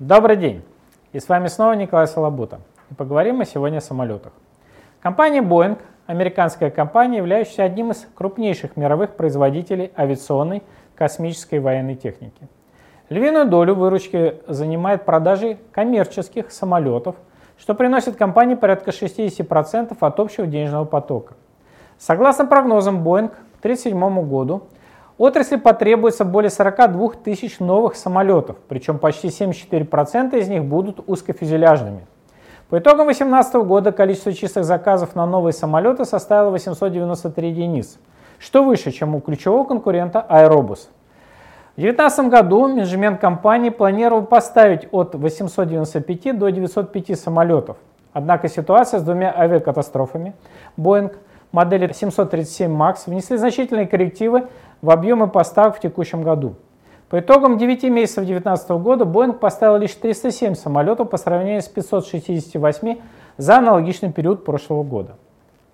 Добрый день! И с вами снова Николай Солобута. И поговорим мы сегодня о самолетах. Компания Boeing, американская компания, являющаяся одним из крупнейших мировых производителей авиационной, космической и военной техники. Львиную долю выручки занимает продажи коммерческих самолетов, что приносит компании порядка 60% от общего денежного потока. Согласно прогнозам Boeing к 1937 году, Отрасли потребуется более 42 тысяч новых самолетов, причем почти 74% из них будут узкофюзеляжными. По итогам 2018 года количество чистых заказов на новые самолеты составило 893 единиц, что выше, чем у ключевого конкурента Aerobus. В 2019 году менеджмент компании планировал поставить от 895 до 905 самолетов. Однако ситуация с двумя авиакатастрофами Boeing модели 737 MAX внесли значительные коррективы в объемы поставок в текущем году. По итогам 9 месяцев 2019 года Boeing поставил лишь 307 самолетов по сравнению с 568 за аналогичный период прошлого года.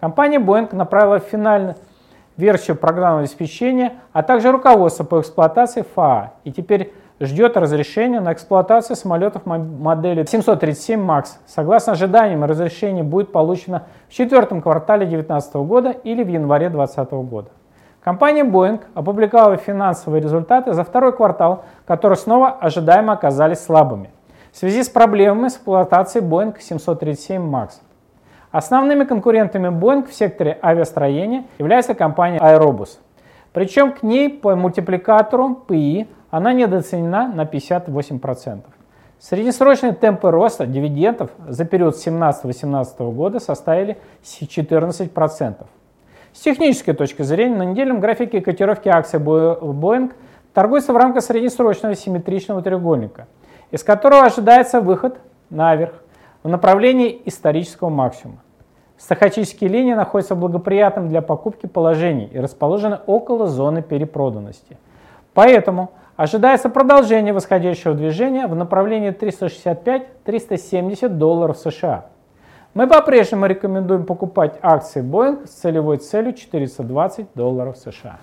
Компания Boeing направила финальную версию программного обеспечения, а также руководство по эксплуатации ФАА и теперь ждет разрешения на эксплуатацию самолетов модели 737 MAX. Согласно ожиданиям, разрешение будет получено в четвертом квартале 2019 года или в январе 2020 года. Компания Boeing опубликовала финансовые результаты за второй квартал, которые снова ожидаемо оказались слабыми в связи с проблемами с эксплуатацией Boeing 737 MAX. Основными конкурентами Boeing в секторе авиастроения является компания Aerobus. Причем к ней по мультипликатору PI она недооценена на 58%. Среднесрочные темпы роста дивидендов за период с 2017-2018 года составили 14%. С технической точки зрения, на недельном графике котировки акций Boeing торгуется в рамках среднесрочного симметричного треугольника, из которого ожидается выход наверх в направлении исторического максимума. Стахачические линии находятся в благоприятном для покупки положении и расположены около зоны перепроданности. Поэтому ожидается продолжение восходящего движения в направлении 365-370 долларов США. Мы по-прежнему рекомендуем покупать акции Boeing с целевой целью 420 долларов США.